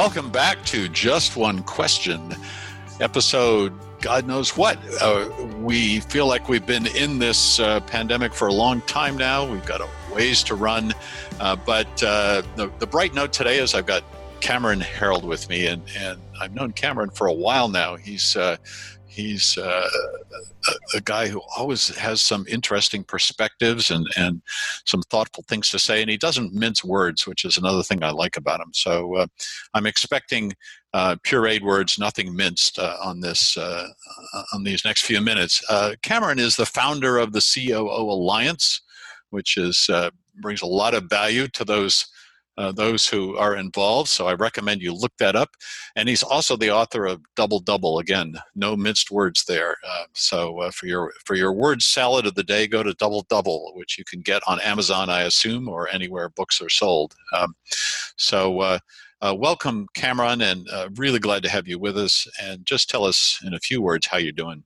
welcome back to Just One Question, episode God knows what. Uh, we feel like we've been in this uh, pandemic for a long time now. We've got a ways to run. Uh, but uh, the, the bright note today is I've got Cameron Herold with me, and, and I've known Cameron for a while now. He's uh, he's uh, a, a, guy who always has some interesting perspectives and, and some thoughtful things to say, and he doesn't mince words, which is another thing I like about him. So uh, I'm expecting uh, pureed words, nothing minced uh, on this uh, on these next few minutes. Uh, Cameron is the founder of the COO Alliance, which is brings a lot of value to those uh, those who are involved. So I recommend you look that up. And he's also the author of Double Double. Again, no minced words there. Uh, so uh, for your for your word salad of the day, go to Double Double, which you can get on Amazon, I assume, or anywhere books are sold. Um, so. Uh, uh, welcome, Cameron, and really glad to have you with us. And just tell us in a few words how you're doing.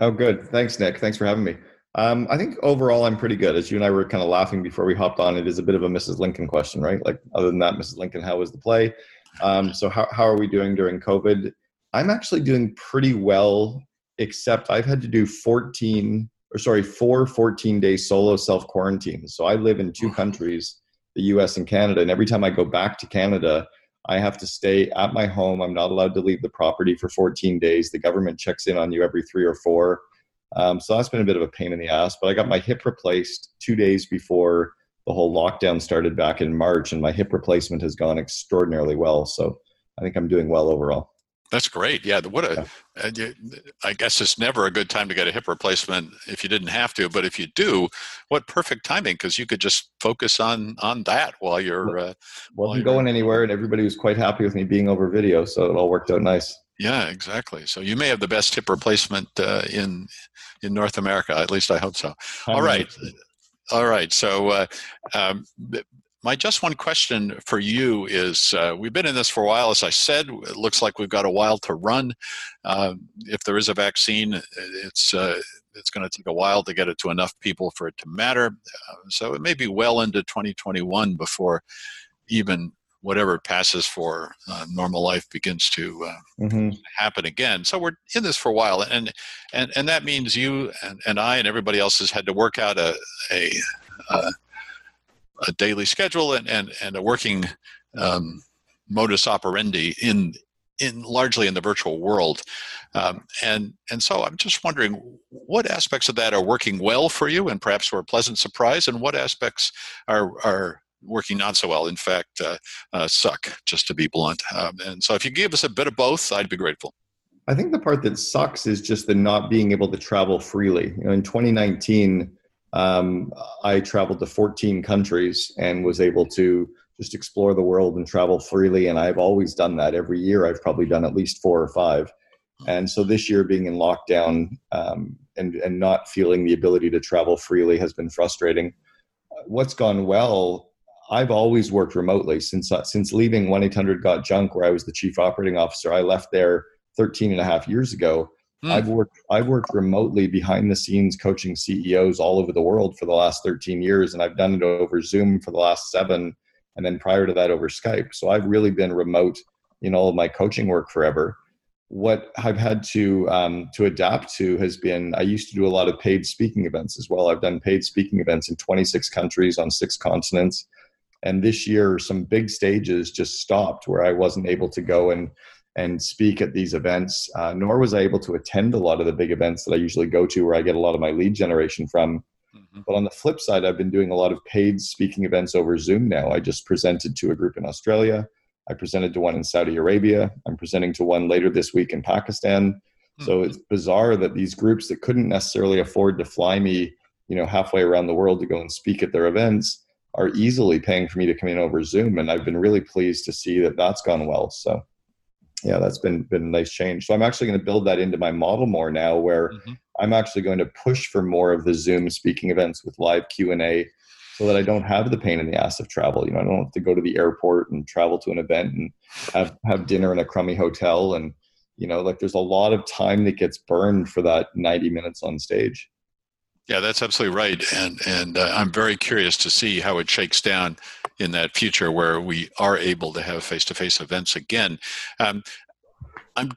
Oh, good. Thanks, Nick. Thanks for having me. Um, I think overall I'm pretty good. As you and I were kind of laughing before we hopped on, it is a bit of a Mrs. Lincoln question, right? Like other than that, Mrs. Lincoln, how was the play? Um, so how how are we doing during COVID? I'm actually doing pretty well, except I've had to do 14 or sorry, four 14 day solo self quarantines. So I live in two countries, the US and Canada, and every time I go back to Canada, I have to stay at my home. I'm not allowed to leave the property for 14 days. The government checks in on you every three or four. Um, so that's been a bit of a pain in the ass. But I got my hip replaced two days before the whole lockdown started back in March, and my hip replacement has gone extraordinarily well. So I think I'm doing well overall. That's great. Yeah. What a, yeah. I guess it's never a good time to get a hip replacement if you didn't have to, but if you do, what perfect timing because you could just focus on on that while you're. Uh, wasn't going you're, anywhere, and everybody was quite happy with me being over video, so it all worked out nice. Yeah, exactly. So you may have the best hip replacement uh, in in North America. At least I hope so. All right, all right. So uh, um, my just one question for you is: uh, We've been in this for a while, as I said. It looks like we've got a while to run. Um, if there is a vaccine, it's uh, it's going to take a while to get it to enough people for it to matter. Uh, so it may be well into 2021 before even whatever passes for uh, normal life begins to uh, mm-hmm. happen again. So we're in this for a while, and and and that means you and, and I and everybody else has had to work out a a, a, a daily schedule and and, and a working um, modus operandi in in largely in the virtual world. Um, and and so I'm just wondering what aspects of that are working well for you, and perhaps were a pleasant surprise, and what aspects are are working not so well. In fact, uh, uh, suck, just to be blunt. Um, and so, if you give us a bit of both, I'd be grateful. I think the part that sucks is just the not being able to travel freely. You know, in 2019, um, I traveled to 14 countries and was able to just explore the world and travel freely. And I've always done that every year. I've probably done at least four or five. And so this year, being in lockdown um, and and not feeling the ability to travel freely has been frustrating. What's gone well I've always worked remotely since uh, since leaving 1 800 Got Junk, where I was the chief operating officer. I left there 13 and a half years ago. Mm. I've worked I've worked remotely behind the scenes coaching CEOs all over the world for the last 13 years, and I've done it over Zoom for the last seven, and then prior to that over Skype. So I've really been remote in all of my coaching work forever. What I've had to um, to adapt to has been I used to do a lot of paid speaking events as well. I've done paid speaking events in 26 countries on six continents and this year some big stages just stopped where i wasn't able to go and and speak at these events uh, nor was i able to attend a lot of the big events that i usually go to where i get a lot of my lead generation from mm-hmm. but on the flip side i've been doing a lot of paid speaking events over zoom now i just presented to a group in australia i presented to one in saudi arabia i'm presenting to one later this week in pakistan mm-hmm. so it's bizarre that these groups that couldn't necessarily afford to fly me you know halfway around the world to go and speak at their events are easily paying for me to come in over Zoom, and I've been really pleased to see that that's gone well. So, yeah, that's been been a nice change. So I'm actually going to build that into my model more now, where mm-hmm. I'm actually going to push for more of the Zoom speaking events with live Q and A, so that I don't have the pain in the ass of travel. You know, I don't have to go to the airport and travel to an event and have have dinner in a crummy hotel, and you know, like there's a lot of time that gets burned for that 90 minutes on stage. Yeah, that's absolutely right, and and uh, I'm very curious to see how it shakes down in that future where we are able to have face-to-face events again. Um, I'm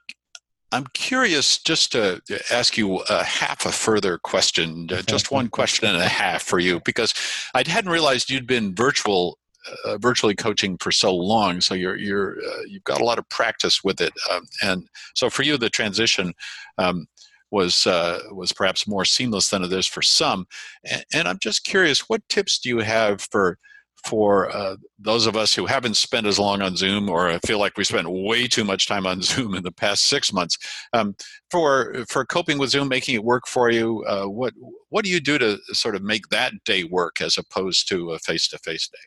I'm curious just to ask you a half a further question, uh, just one question and a half for you, because I hadn't realized you'd been virtual, uh, virtually coaching for so long. So you're you're uh, you've got a lot of practice with it, um, and so for you the transition um, was uh, was perhaps more seamless than it is for some. And, and I'm just curious, what tips do you have for for uh, those of us who haven't spent as long on Zoom or feel like we spent way too much time on Zoom in the past six months, um, for for coping with Zoom, making it work for you, uh, what what do you do to sort of make that day work as opposed to a face to face day?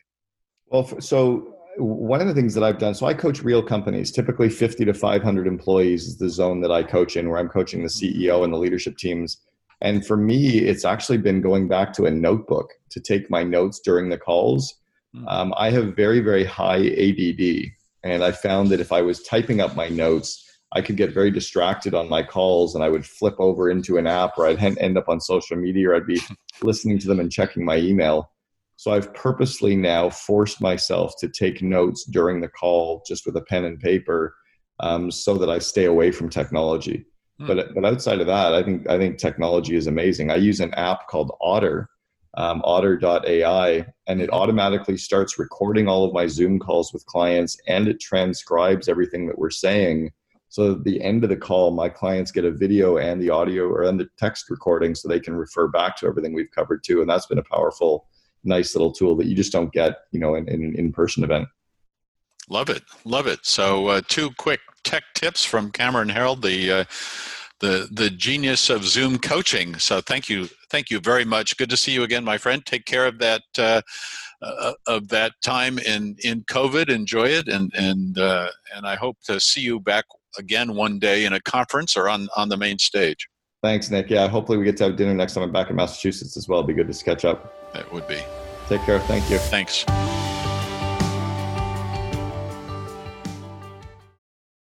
Well, so one of the things that I've done, so I coach real companies, typically 50 to 500 employees is the zone that I coach in, where I'm coaching the CEO and the leadership teams. And for me, it's actually been going back to a notebook to take my notes during the calls Hmm. Um, I have very, very high ADD. And I found that if I was typing up my notes, I could get very distracted on my calls and I would flip over into an app or I'd end up on social media or I'd be listening to them and checking my email. So I've purposely now forced myself to take notes during the call just with a pen and paper um, so that I stay away from technology. Hmm. But, but outside of that, I think, I think technology is amazing. I use an app called Otter um, otter.ai, and it automatically starts recording all of my Zoom calls with clients and it transcribes everything that we're saying. So at the end of the call, my clients get a video and the audio or and the text recording so they can refer back to everything we've covered too. And that's been a powerful, nice little tool that you just don't get, you know, in, in an in-person event. Love it. Love it. So uh, two quick tech tips from Cameron Herold, the uh, the the genius of Zoom coaching. So thank you, thank you very much. Good to see you again, my friend. Take care of that uh, uh, of that time in in COVID. Enjoy it, and and uh, and I hope to see you back again one day in a conference or on on the main stage. Thanks, Nick. Yeah, hopefully we get to have dinner next time I'm back in Massachusetts as well. It'd be good to catch up. It would be. Take care. Thank you. Thanks.